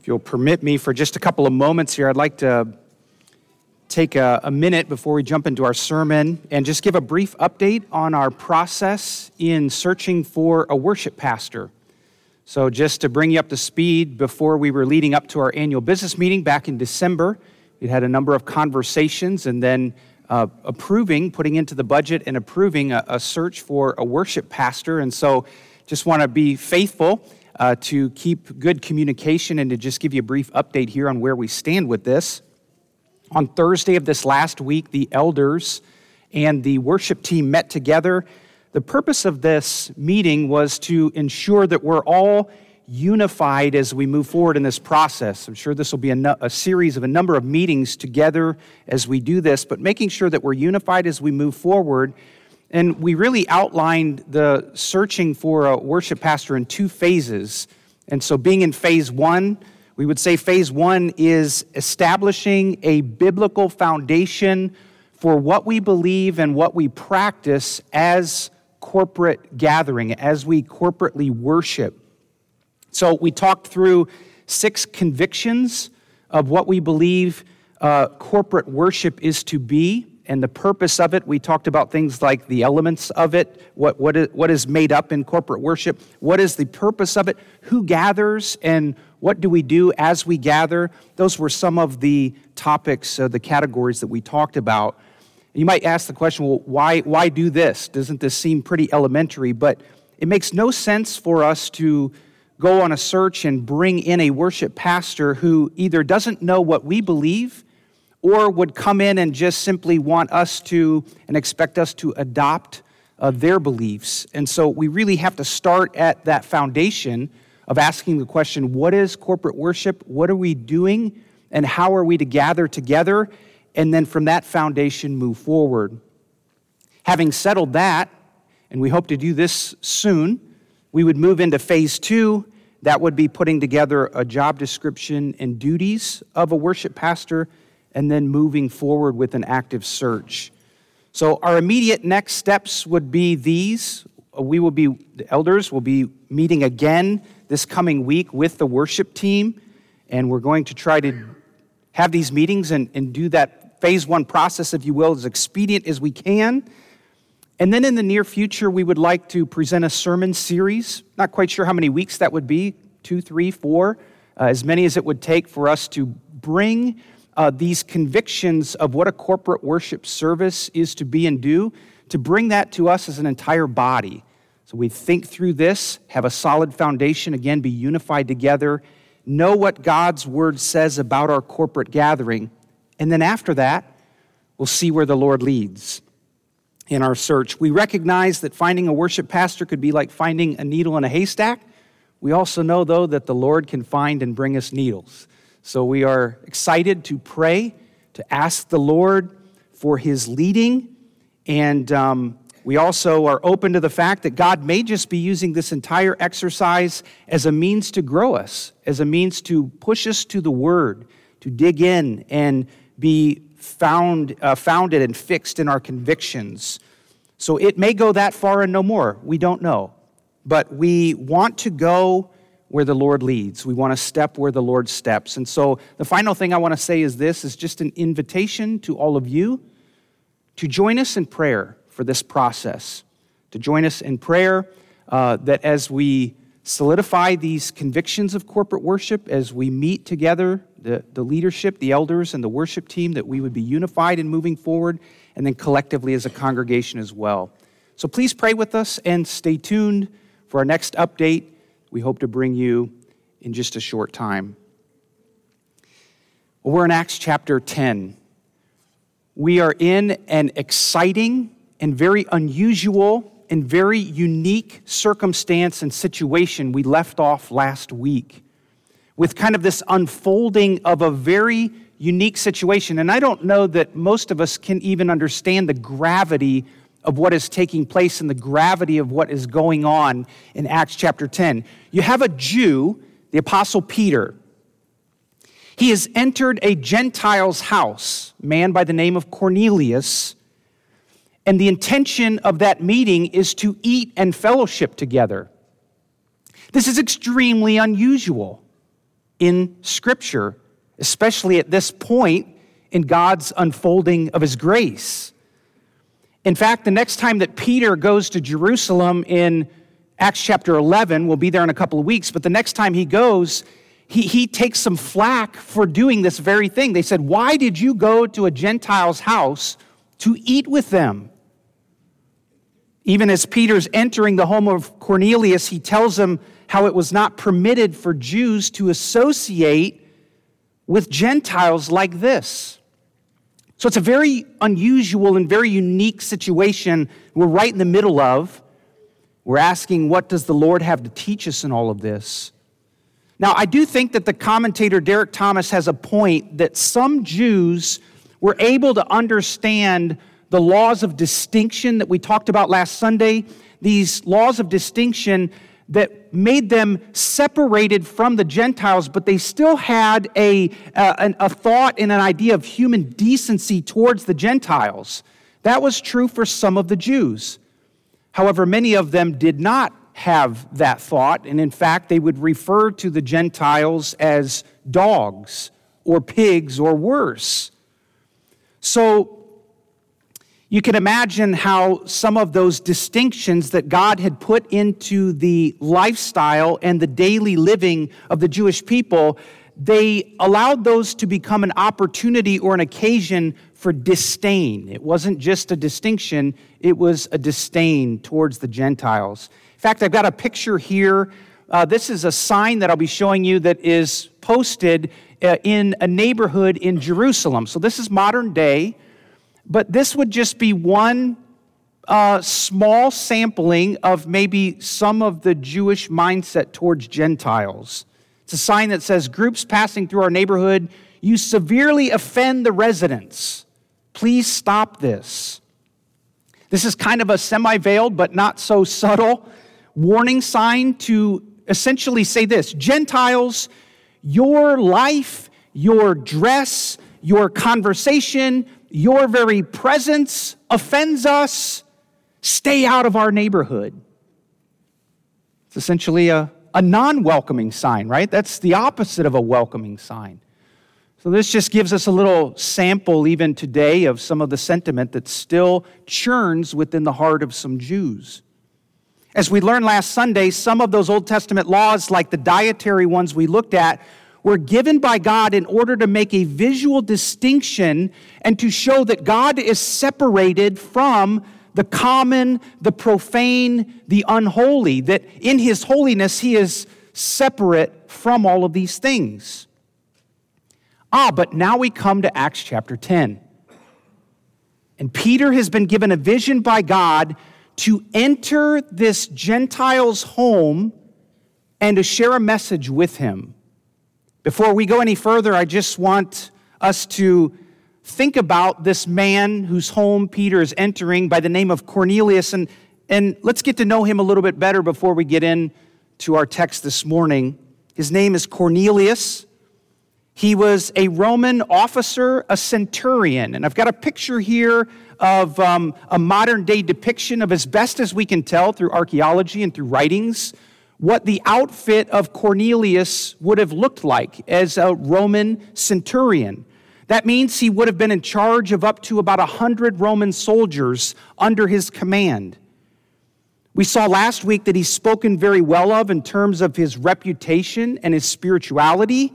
If you'll permit me for just a couple of moments here, I'd like to take a, a, minute before we jump into our sermon and just give a brief update on our process in searching for a worship pastor. So, just to bring you up to speed, before we were leading up to our annual business meeting back in December, we had a number of conversations and then uh, approving, putting into the budget and approving a, a search for a worship pastor. And so, just want to be faithful uh, to keep good communication and to just give you a brief update here on where we stand with this. On Thursday of this last week, the elders and the worship team met together. The purpose of this meeting was to ensure that we're all unified as we move forward in this process. I'm sure this will be a, no, a, series of a number of meetings together as we do this, but making sure that we're unified as we move forward and we really outlined the searching for a worship pastor in two phases. And so, being in phase one, we would say phase one is establishing a biblical foundation for what we believe and what we practice as corporate gathering, as we corporately worship. So, we talked through six convictions of what we believe uh, corporate worship is to be and the purpose of it. We talked about things like the elements of it, what, what, is, what is made up in corporate worship, what is the purpose of it, who gathers, and what do we do as we gather. Those were some of the topics, uh, the categories that we talked about. You might ask the question, well, why, why do this? Doesn't this seem pretty elementary? But it makes no sense for us to go on a search and bring in a worship pastor who either doesn't know what we believe or would come in and just simply want us to and expect us to adopt uh, their beliefs. And so we really have to start at that foundation of asking the question what is corporate worship? What are we doing? And how are we to gather together? And then from that foundation, move forward. Having settled that, and we hope to do this soon, we would move into phase two. That would be putting together a job description and duties of a worship pastor and then moving forward with an active search. So, our immediate next steps would be these. We will be, the elders will be meeting again this coming week with the worship team, and we're going to try to have these meetings and, and do that phase one process, if you will, as expedient as we can. And then in the near future, we would like to present a sermon series. Not quite sure how many weeks that would be two, three, four, uh, as many as it would take for us to bring uh, these convictions of what a corporate worship service is to be and do, to bring that to us as an entire body. So we think through this, have a solid foundation, again, be unified together, know what God's word says about our corporate gathering, and then after that, we'll see where the Lord leads in our search. We recognize that finding a worship pastor could be like finding a needle in a haystack. We also know, though, that the Lord can find and bring us needles. So we are excited to pray, to ask the Lord for his leading. And um, we also are open to the fact that God may just be using this entire exercise as a means to grow us, as a means to push us to the Word, to dig in and be found, uh, founded and fixed in our convictions. So it may go that far and no more. We don't know. But we want to go where the Lord leads. We want to step where the Lord steps. And so the final thing I want to say is this is just an invitation to all of you to join us in prayer for this process. To join us in prayer uh, that as we solidify these convictions of corporate worship, as we meet together, the, the leadership, the elders, and the worship team, that we would be unified in moving forward, and then collectively as a congregation as well. So please pray with us and stay tuned for our next update we hope to bring you in just a short time. Well, we're in Acts chapter 10. We are in an exciting and very unusual and very unique circumstance and situation we left off last week with kind of this unfolding of a very unique situation. And I don't know that most of us can even understand the gravity of what is taking place and the gravity of what is going on in Acts chapter 10. You have a Jew, the Apostle Peter. He has entered a Gentile's house, man by the name of Cornelius, and the intention of that meeting is to eat and fellowship together. This is extremely unusual. in Scripture, especially at this point in God's unfolding of His grace. In fact, the next time that Peter goes to Jerusalem in Acts chapter 11, we'll be there in a couple of weeks, but the next time he goes, he, he takes some flack for doing this very thing. They said, Why did you go to a Gentile's house to eat with them? Even as Peter's entering the home of Cornelius, he tells him how it was not permitted for Jews to associate with Gentiles like this. So it's a very unusual and very unique situation we're right in the middle of. We're asking, what does the Lord have to teach us in all of this? Now, I do think that the commentator Derek Thomas has a point that some Jews were able to understand the laws of distinction that we talked about last Sunday, these laws of distinction that made them separated from the Gentiles, but they still had a, uh, a, a, thought and an idea of human decency towards the Gentiles. That was true for some of the Jews. However, many of them did not have that thought, and in fact, they would refer to the Gentiles as dogs or pigs or worse. So you can imagine how some of those distinctions that God had put into the lifestyle and the daily living of the Jewish people, they allowed those to become an opportunity or an occasion for disdain. It wasn't just a distinction, it was a disdain towards the Gentiles. In fact, I've got a picture here. Uh, this is a sign that I'll be showing you that is posted uh, in a neighborhood in Jerusalem. So this is modern day, but this would just be one uh, small sampling of maybe some of the Jewish mindset towards Gentiles. It's a sign that says, Groups passing through our neighborhood, you severely offend the residents. Please stop this. This is kind of a semi veiled but not so subtle warning sign to essentially say this Gentiles, your life, your dress, your conversation, your very presence offends us. Stay out of our neighborhood. It's essentially a, a non welcoming sign, right? That's the opposite of a welcoming sign. So, this just gives us a little sample, even today, of some of the sentiment that still churns within the heart of some Jews. As we learned last Sunday, some of those Old Testament laws, like the dietary ones we looked at, were given by God in order to make a visual distinction and to show that God is separated from the common, the profane, the unholy, that in his holiness he is separate from all of these things. Ah, but now we come to Acts chapter 10. And Peter has been given a vision by God to enter this Gentile's home and to share a message with him. Before we go any further, I just want us to think about this man whose home Peter is entering by the name of Cornelius, and, and let's get to know him a little bit better before we get into our text this morning. His name is Cornelius. He was a Roman officer, a centurion. And I've got a picture here of um, a modern day depiction of, as best as we can tell through archaeology and through writings, what the outfit of Cornelius would have looked like as a Roman centurion. That means he would have been in charge of up to about 100 Roman soldiers under his command. We saw last week that he's spoken very well of in terms of his reputation and his spirituality.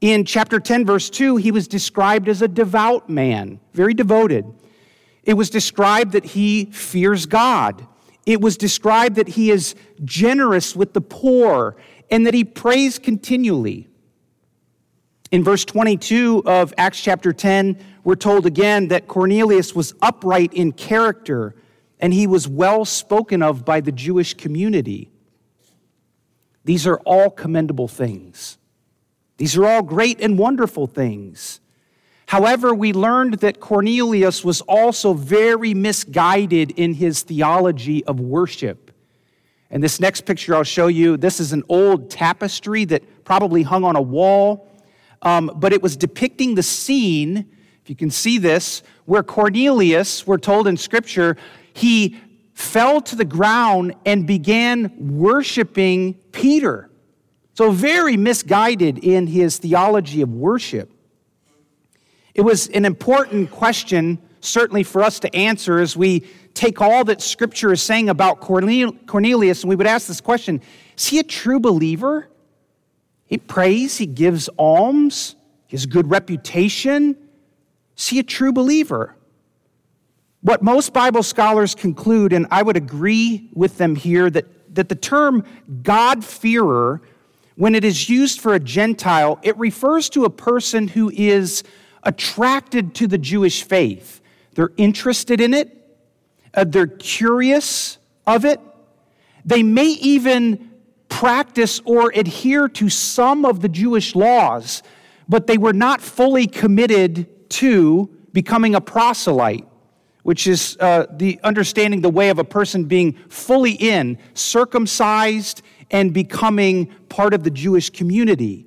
In chapter 10, verse 2, he was described as a devout man, very devoted. It was described that he fears God. It was described that he is generous with the poor and that he prays continually. In verse 22 of Acts chapter 10, we're told again that Cornelius was upright in character and he was well spoken of by the Jewish community. These are all commendable things. These are all great and wonderful things. However, we learned that Cornelius was also very misguided in his theology of worship. And this next picture I'll show you, this is an old tapestry that probably hung on a wall, um, but it was depicting the scene, if you can see this, where Cornelius, we're told in Scripture, he fell to the ground and began worshiping Peter. So, very misguided in his theology of worship. It was an important question, certainly for us to answer, as we take all that Scripture is saying about Cornelius, and we would ask this question Is he a true believer? He prays, he gives alms, he has a good reputation. Is he a true believer? What most Bible scholars conclude, and I would agree with them here, that, that the term God-fearer, when it is used for a Gentile, it refers to a person who is attracted to the Jewish faith. They're interested in it, uh, they're curious of it. They may even practice or adhere to some of the Jewish laws, but they were not fully committed to becoming a proselyte, which is uh, the understanding the way of a person being fully in, circumcised, and becoming part of the Jewish community.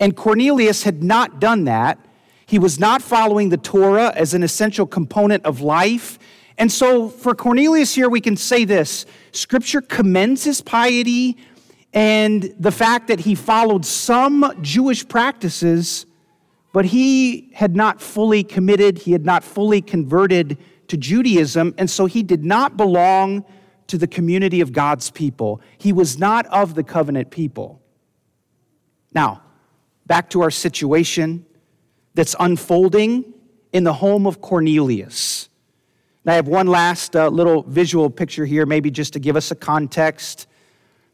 And Cornelius had not done that. He was not following the Torah as an essential component of life. And so for Cornelius here, we can say this Scripture commends his piety and the fact that he followed some Jewish practices, but he had not fully committed, he had not fully converted to Judaism, and so he did not belong to the community of God's people. He was not of the covenant people. Now, back to our situation that's unfolding in the home of Cornelius. Now, I have one last uh, little visual picture here, maybe just to give us a context.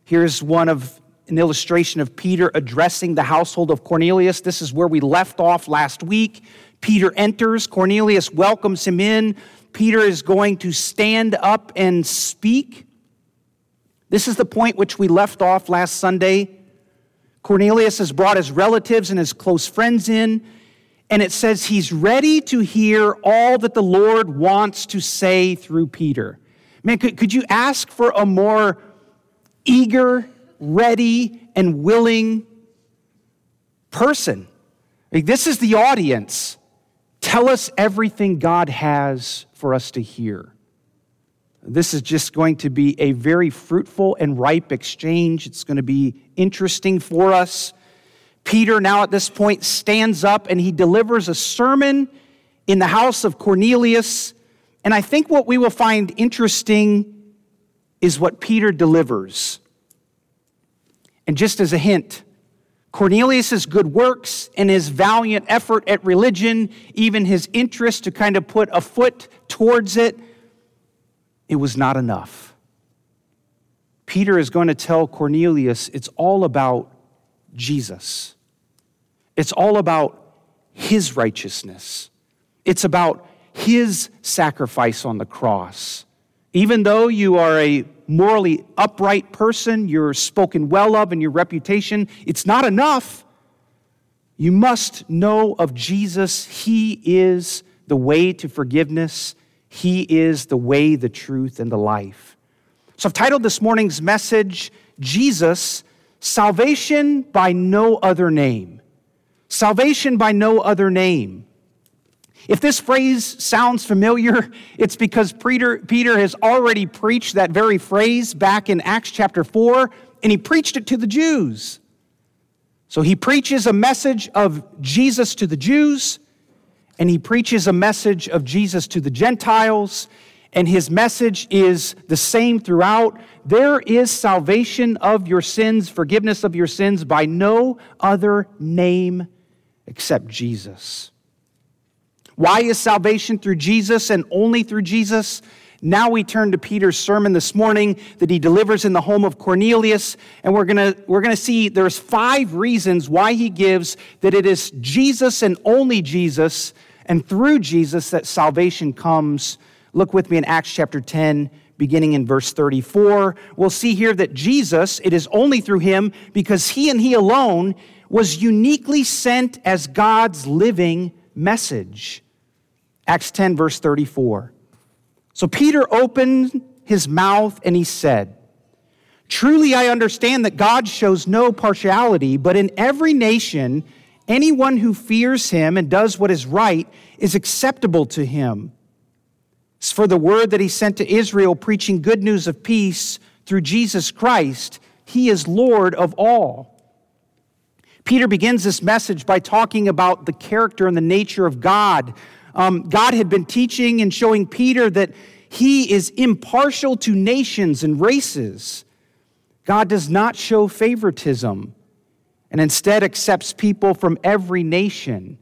Here's one of an illustration of Peter addressing the household of Cornelius. This is where we left off last week. Peter enters, Cornelius welcomes him in. Peter is going to stand up and speak. This is the point which we left off last Sunday. Cornelius has brought his relatives and his close friends in and it says he's ready to hear all that the Lord wants to say through Peter. Man, could, could you ask for a more eager, ready, and willing person? Like, this is the audience. Tell us everything God has for us to hear. This is just going to be a very fruitful and ripe exchange. It's going to be interesting for us. Peter, now at this point, stands up and he delivers a sermon in the house of Cornelius. And I think what we will find interesting is what Peter delivers. And just as a hint, Cornelius' good works and his valiant effort at religion, even his interest to kind of put a foot towards it, it was not enough. Peter is going to tell Cornelius it's all about Jesus. It's all about his righteousness. It's about his sacrifice on the cross. Even though you are a morally upright person, you're spoken well of in your reputation, it's not enough. You must know of Jesus. He is the way to forgiveness, He is the way, the truth, and the life. So I've titled this morning's message, Jesus Salvation by no other name. Salvation by no other name. If this phrase sounds familiar, it's because Peter, Peter has already preached that very phrase back in Acts chapter 4, and he preached it to the Jews. So he preaches a message of Jesus to the Jews, and he preaches a message of Jesus to the Gentiles, and his message is the same throughout. There is salvation of your sins, forgiveness of your sins by no other name except Jesus. Why is salvation through Jesus and only through Jesus? Now we turn to Peter's sermon this morning that he delivers in the home of Cornelius, and we're gonna, we're gonna see there's five reasons why he gives that it is Jesus and only Jesus, and through Jesus that salvation comes Look with me in Acts chapter 10, beginning in verse 34. We'll see here that Jesus, it is only through him, because he and he alone was uniquely sent as God's living message. Acts 10, verse 34. So Peter opened his mouth and he said, Truly I understand that God shows no partiality, but in every nation, anyone who fears him and does what is right is acceptable to him for the word that he sent to Israel, preaching good news of peace through Jesus Christ. He is Lord of all. Peter begins this message by talking about the character and the nature of God. Um, God had been teaching and showing Peter that he is impartial to nations and races. God does not show favoritism and instead accepts people from every nation.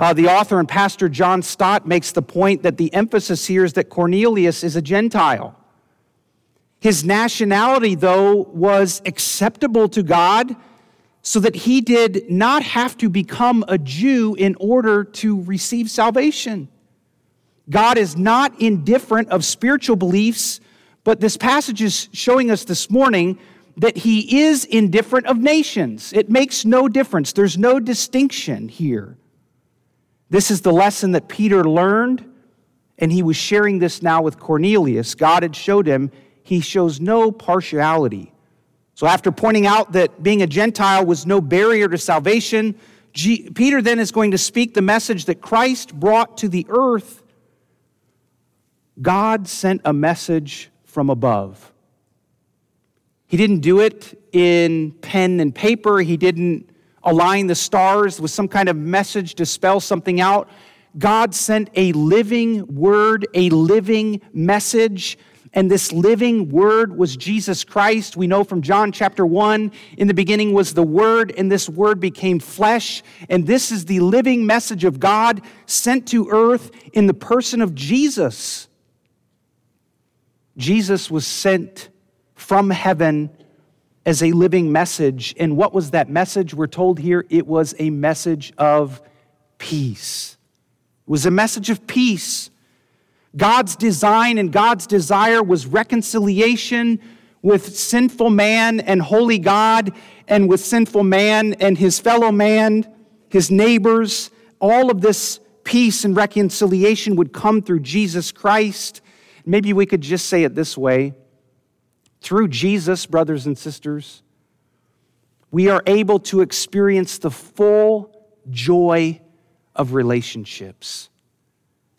Uh, the author and pastor John Stott makes the point that the emphasis here is that Cornelius is a Gentile. His nationality, though, was acceptable to God so that he did not have to become a Jew in order to receive salvation. God is not indifferent of spiritual beliefs, but this passage is showing us this morning that he is indifferent of nations. It makes no difference, there's no distinction here. This is the lesson that Peter learned, and he was sharing this now with Cornelius. God had showed him he shows no partiality. So, after pointing out that being a Gentile was no barrier to salvation, G- Peter then is going to speak the message that Christ brought to the earth. God sent a message from above. He didn't do it in pen and paper, he didn't align the stars with some kind of message to spell something out. God sent a living word, a living message and this living word was Jesus Christ. We know from John chapter 1 in the beginning was the word, and this word became flesh. And this is the living message of God sent to earth in the person of Jesus. Jesus was sent from heaven as a living message. And what was that message? We're told here it was a message of peace. It was a message of peace. God's design and God's desire was reconciliation with sinful man and holy God, and with sinful man and his fellow man, his neighbors. All of this peace and reconciliation would come through Jesus Christ. Maybe we could just say it this way through Jesus, brothers and sisters, we are able to experience the full joy of relationships.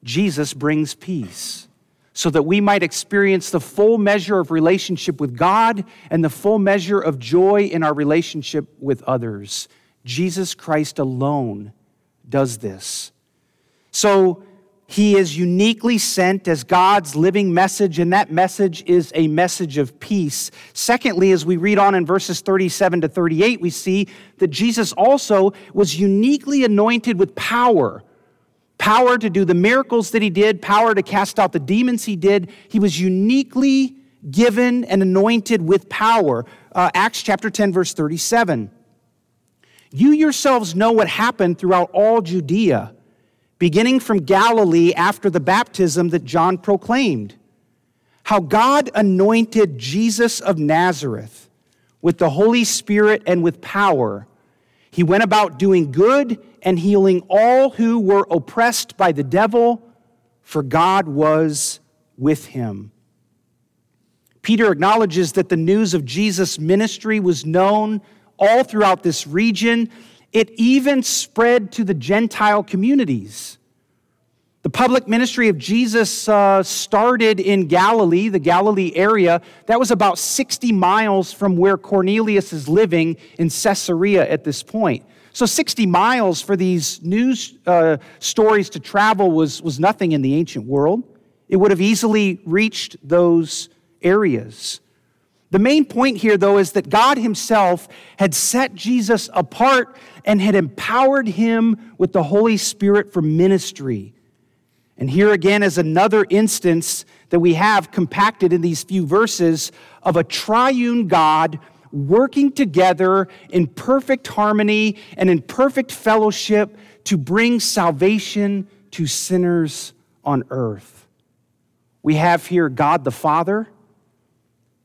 Jesus brings peace so that we might experience the full measure of relationship with God and the full measure of joy in our relationship with others. Jesus Christ alone does this. So he is uniquely sent as God's living message, and that message is a message of peace. Secondly, as we read on in verses 37 to 38, we see that Jesus also was uniquely anointed with power power to do the miracles that he did, power to cast out the demons he did. He was uniquely given and anointed with power. Uh, Acts chapter 10, verse 37. You yourselves know what happened throughout all Judea, beginning from Galilee after the baptism that John proclaimed. How God anointed Jesus of Nazareth with the Holy Spirit and with power. He went about doing good and healing all who were oppressed by the devil, for God was with him. Peter acknowledges that the news of Jesus' ministry was known all throughout this region. It even spread to the Gentile communities. The public ministry of Jesus uh, started in Galilee, the Galilee area. That was about 60 miles from where Cornelius is living in Caesarea at this point. So 60 miles for these news uh, stories to travel was, was nothing in the ancient world. It would have easily reached those areas. The main point here, though, is that God Himself had set Jesus apart and had empowered Him with the Holy Spirit for ministry. And here again is another instance that we have compacted in these few verses of a triune God working together in perfect harmony and in perfect fellowship to bring salvation to sinners on earth. We have here God the Father,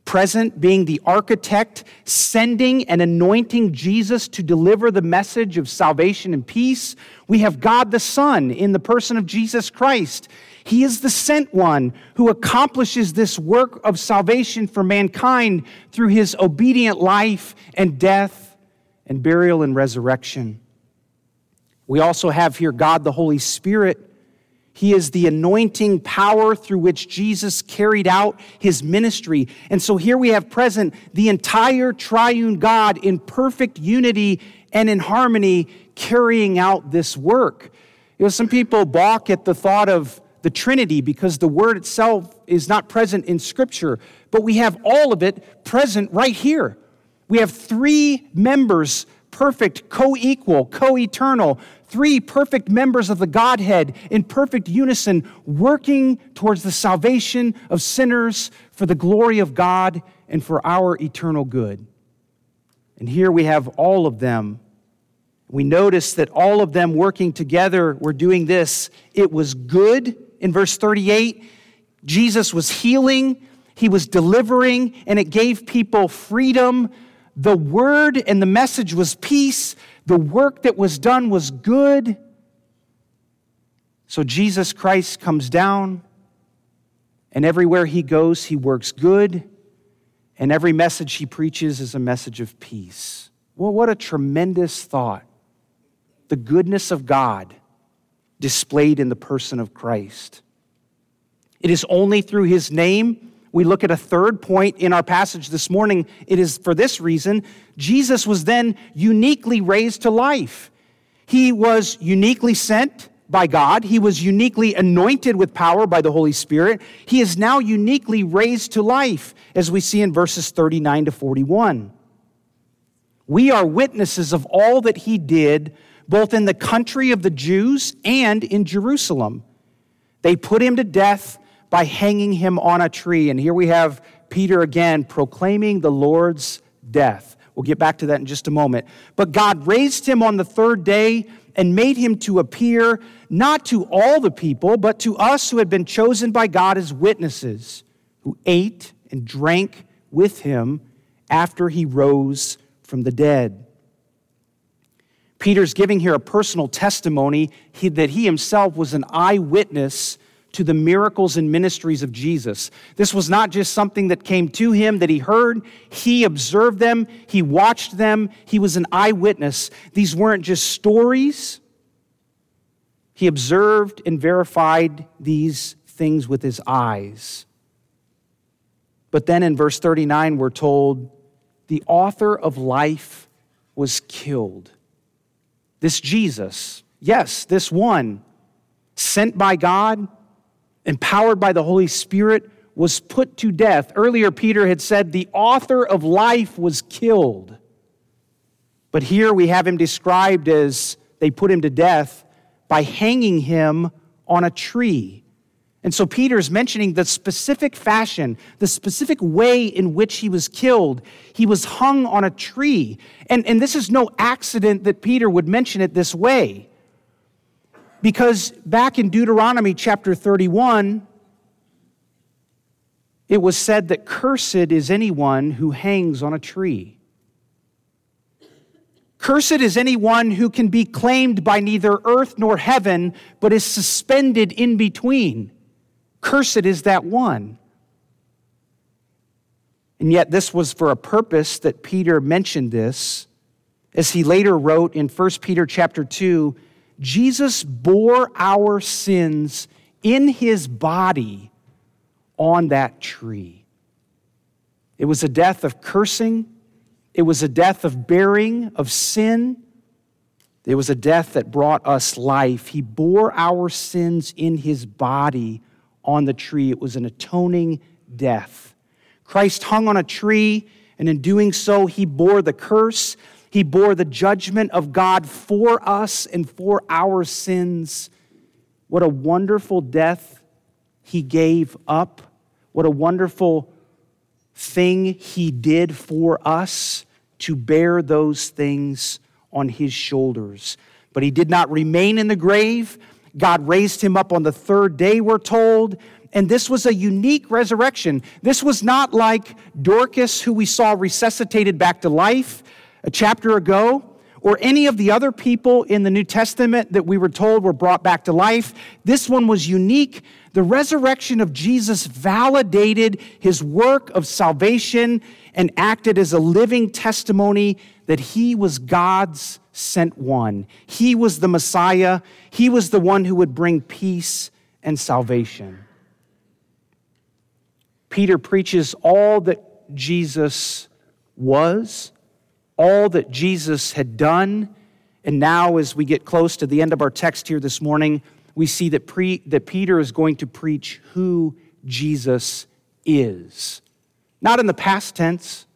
present being the architect, sending and anointing Jesus to deliver the message of salvation and peace. We have God the Son in the person of Jesus Christ, he is the sent one who accomplishes this work of salvation for mankind through his obedient life and death and burial and resurrection. We also have here God the Holy Spirit. He is the anointing power through which Jesus carried out his ministry. And so here we have present the entire triune God in perfect unity and in harmony carrying out this work. You know, some people balk at the thought of the Trinity because the word itself is not present in Scripture, but we have all of it present right here. We have three members, perfect, co equal, co eternal, three perfect members of the Godhead in perfect unison, working towards the salvation of sinners for the glory of God and for our eternal good. And here we have all of them. We notice that all of them working together were doing this. It was good in verse 38. Jesus was healing, he was delivering, and it gave people freedom. The word and the message was peace. The work that was done was good. So Jesus Christ comes down, and everywhere he goes, he works good, and every message he preaches is a message of peace. Well, what a tremendous thought. The goodness of God displayed in the person of Christ. It is only through his name. We look at a third point in our passage this morning. It is for this reason Jesus was then uniquely raised to life. He was uniquely sent by God. He was uniquely anointed with power by the Holy Spirit. He is now uniquely raised to life, as we see in verses 39 to 41. We are witnesses of all that he did, both in the country of the Jews and in Jerusalem. They put him to death by hanging him on a tree. And here we have Peter again proclaiming the Lord's death. We'll get back to that in just a moment. But God raised him on the third day and made him to appear not to all the people, but to us who had been chosen by God as witnesses, who ate and drank with him after he rose from the dead. Peter's giving here a personal testimony that he himself was an eyewitness to the miracles and ministries of Jesus. This was not just something that came to him that he heard, he observed them, he watched them, he was an eyewitness. These weren't just stories. He observed and verified these things with his eyes. But then in verse 39, we're told the author of life was killed. This Jesus, yes, this one, sent by God, empowered by the Holy Spirit, was put to death. Earlier, Peter had said the author of life was killed. But here we have him described as they put him to death by hanging him on a tree. And so Peter's mentioning the specific fashion, the specific way in which he was killed. He was hung on a tree. And, and this is no accident that Peter would mention it this way. Because back in Deuteronomy chapter 31, it was said that cursed is anyone who hangs on a tree. Cursed is anyone who can be claimed by neither earth nor heaven, but is suspended in between. Cursed is that one. And yet, this was for a purpose that Peter mentioned this, as he later wrote in 1 Peter chapter 2 Jesus bore our sins in his body on that tree. It was a death of cursing, it was a death of bearing of sin. It was a death that brought us life. He bore our sins in his body on the tree. It was an atoning death. Christ hung on a tree, and in doing so, he bore the curse he bore the judgment of God for us and for our sins. What a wonderful death he gave up. What a wonderful thing he did for us to bear those things on his shoulders. But he did not remain in the grave. God raised him up on the third day, we're told. And this was a unique resurrection. This was not like Dorcas, who we saw resuscitated back to life a chapter ago, or any of the other people in the New Testament that we were told were brought back to life. This one was unique. The resurrection of Jesus validated his work of salvation and acted as a living testimony that he was God's sent one. He was the Messiah. He was the one who would bring peace and salvation. Peter preaches all that Jesus was, all that Jesus had done. And now, as we get close to the end of our text here this morning, we see that, pre, that Peter is going to preach who Jesus is. Not in the past tense,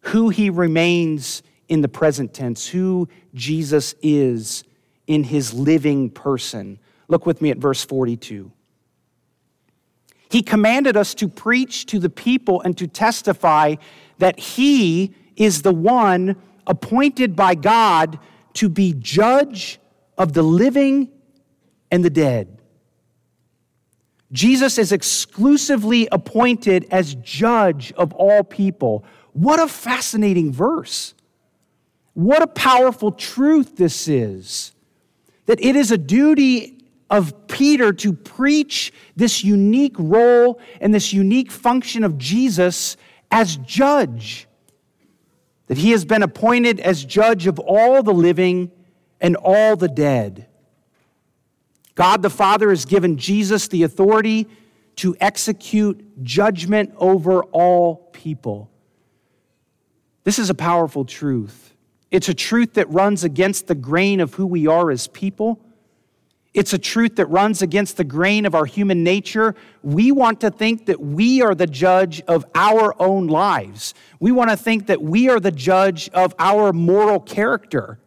who he remains in the present tense, who Jesus is in his living person. Look with me at verse 42. He commanded us to preach to the people and to testify that He is the one appointed by God to be judge of the living and the dead. Jesus is exclusively appointed as judge of all people. What a fascinating verse. What a powerful truth this is. That it is a duty of Peter to preach this unique role and this unique function of Jesus as judge. That he has been appointed as judge of all the living and all the dead. God the Father has given Jesus the authority to execute judgment over all people. This is a powerful truth. It's a truth that runs against the grain of who we are as people it's a truth that runs against the grain of our human nature. We want to think that we are the judge of our own lives. We want to think that we are the judge of our moral character.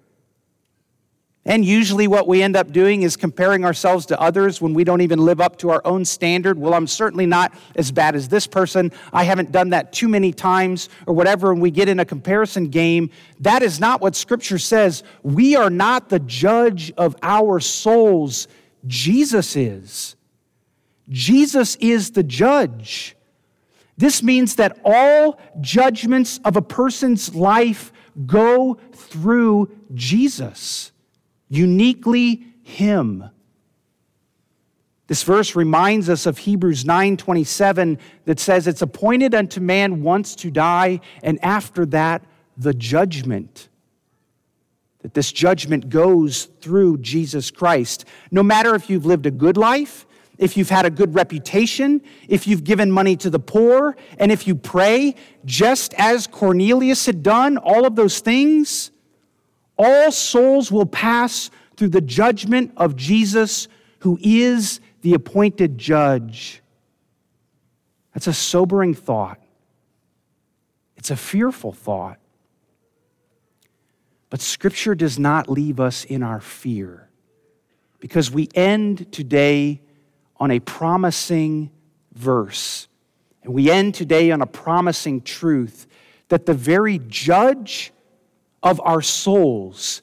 And usually, what we end up doing is comparing ourselves to others when we don't even live up to our own standard. Well, I'm certainly not as bad as this person. I haven't done that too many times, or whatever. And we get in a comparison game. That is not what Scripture says. We are not the judge of our souls, Jesus is. Jesus is the judge. This means that all judgments of a person's life go through Jesus uniquely him. This verse reminds us of Hebrews 9:27 that says it's appointed unto man once to die and after that the judgment. That this judgment goes through Jesus Christ. No matter if you've lived a good life, if you've had a good reputation, if you've given money to the poor, and if you pray, just as Cornelius had done, all of those things, all souls will pass through the judgment of Jesus, who is the appointed judge. That's a sobering thought. It's a fearful thought. But Scripture does not leave us in our fear because we end today on a promising verse. And we end today on a promising truth that the very judge of our souls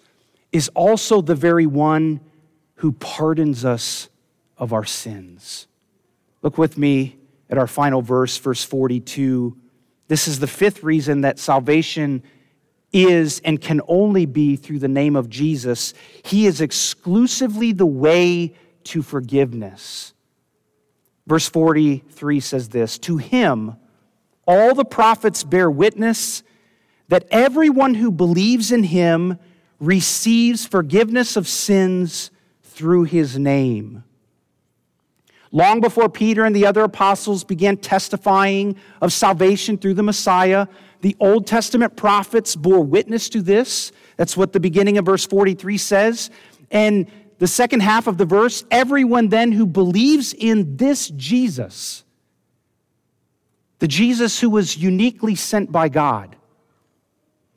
is also the very one who pardons us of our sins. Look with me at our final verse, verse 42. This is the fifth reason that salvation is and can only be through the name of Jesus. He is exclusively the way to forgiveness. Verse 43 says this To him, all the prophets bear witness that everyone who believes in him receives forgiveness of sins through his name. Long before Peter and the other apostles began testifying of salvation through the Messiah, the Old Testament prophets bore witness to this. That's what the beginning of verse 43 says. And the second half of the verse everyone then who believes in this Jesus, the Jesus who was uniquely sent by God,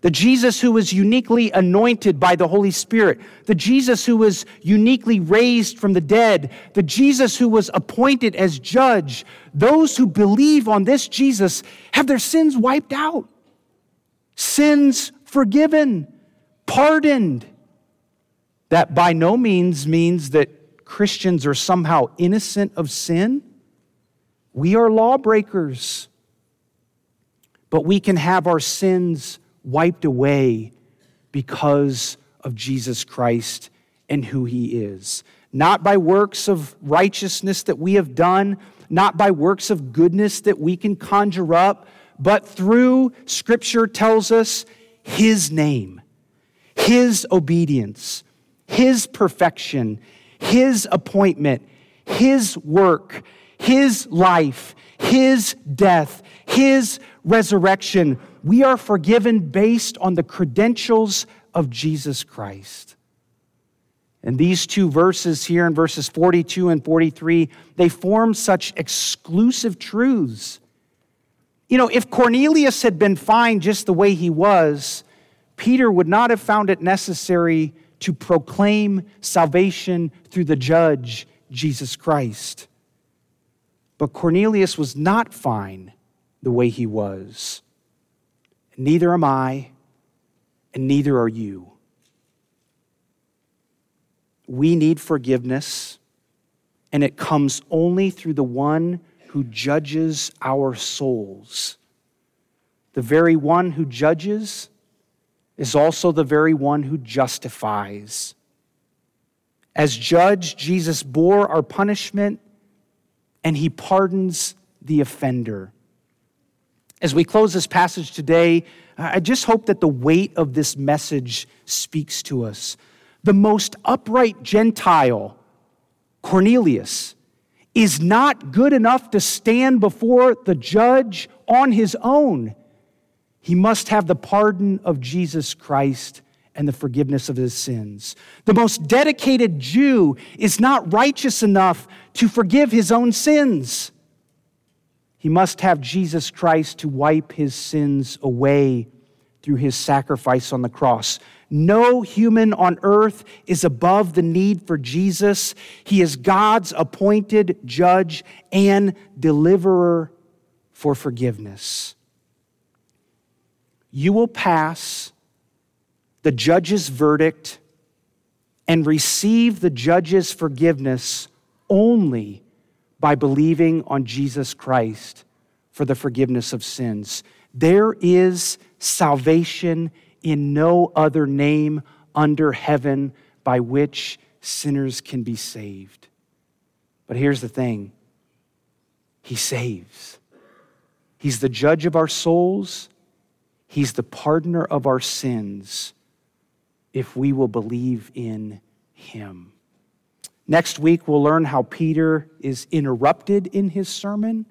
the Jesus who was uniquely anointed by the Holy Spirit, the Jesus who was uniquely raised from the dead, the Jesus who was appointed as judge, those who believe on this Jesus have their sins wiped out, sins forgiven, pardoned. That by no means means that Christians are somehow innocent of sin. We are lawbreakers, but we can have our sins wiped away because of Jesus Christ and who he is. Not by works of righteousness that we have done, not by works of goodness that we can conjure up, but through, Scripture tells us, his name, his obedience, his perfection, his appointment, His work, His life, His death, His resurrection. We are forgiven based on the credentials of Jesus Christ. And these two verses here in verses 42 and 43, they form such exclusive truths. You know, if Cornelius had been fine just the way he was, Peter would not have found it necessary to proclaim salvation through the judge, Jesus Christ. But Cornelius was not fine the way he was. Neither am I, and neither are you. We need forgiveness, and it comes only through the one who judges our souls. The very one who judges is also the very one who justifies. As judge, Jesus bore our punishment and he pardons the offender. As we close this passage today, I just hope that the weight of this message speaks to us. The most upright Gentile, Cornelius, is not good enough to stand before the judge on his own. He must have the pardon of Jesus Christ and the forgiveness of his sins. The most dedicated Jew is not righteous enough to forgive his own sins. He must have Jesus Christ to wipe his sins away through his sacrifice on the cross. No human on earth is above the need for Jesus. He is God's appointed judge and deliverer for forgiveness you will pass the judge's verdict and receive the judge's forgiveness only by believing on Jesus Christ for the forgiveness of sins. There is salvation in no other name under heaven by which sinners can be saved. But here's the thing He saves. He's the judge of our souls, He's the pardoner of our sins if we will believe in Him. Next week, we'll learn how Peter is interrupted in his sermon,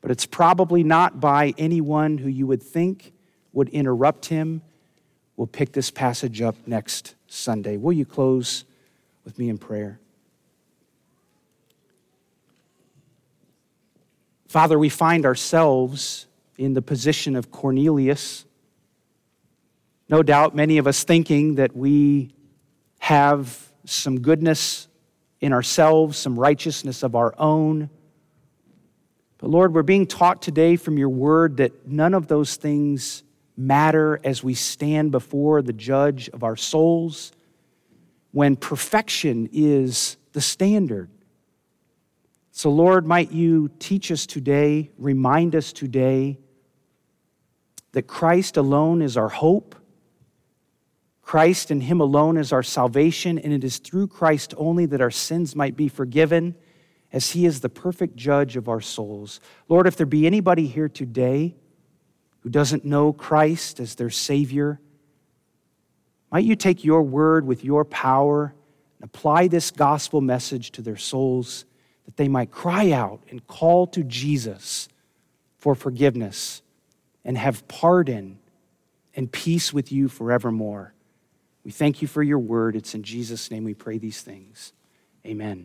but it's probably not by anyone who you would think would interrupt him. We'll pick this passage up next Sunday. Will you close with me in prayer? Father, we find ourselves in the position of Cornelius. No doubt, many of us thinking that we have some goodness in ourselves, some righteousness of our own. But Lord, we're being taught today from your word that none of those things matter as we stand before the judge of our souls when perfection is the standard. So, Lord, might you teach us today, remind us today that Christ alone is our hope. Christ and Him alone is our salvation, and it is through Christ only that our sins might be forgiven, as He is the perfect judge of our souls. Lord, if there be anybody here today who doesn't know Christ as their Savior, might you take your word with your power and apply this gospel message to their souls that they might cry out and call to Jesus for forgiveness and have pardon and peace with you forevermore. We thank you for your word. It's in Jesus' name we pray these things. Amen.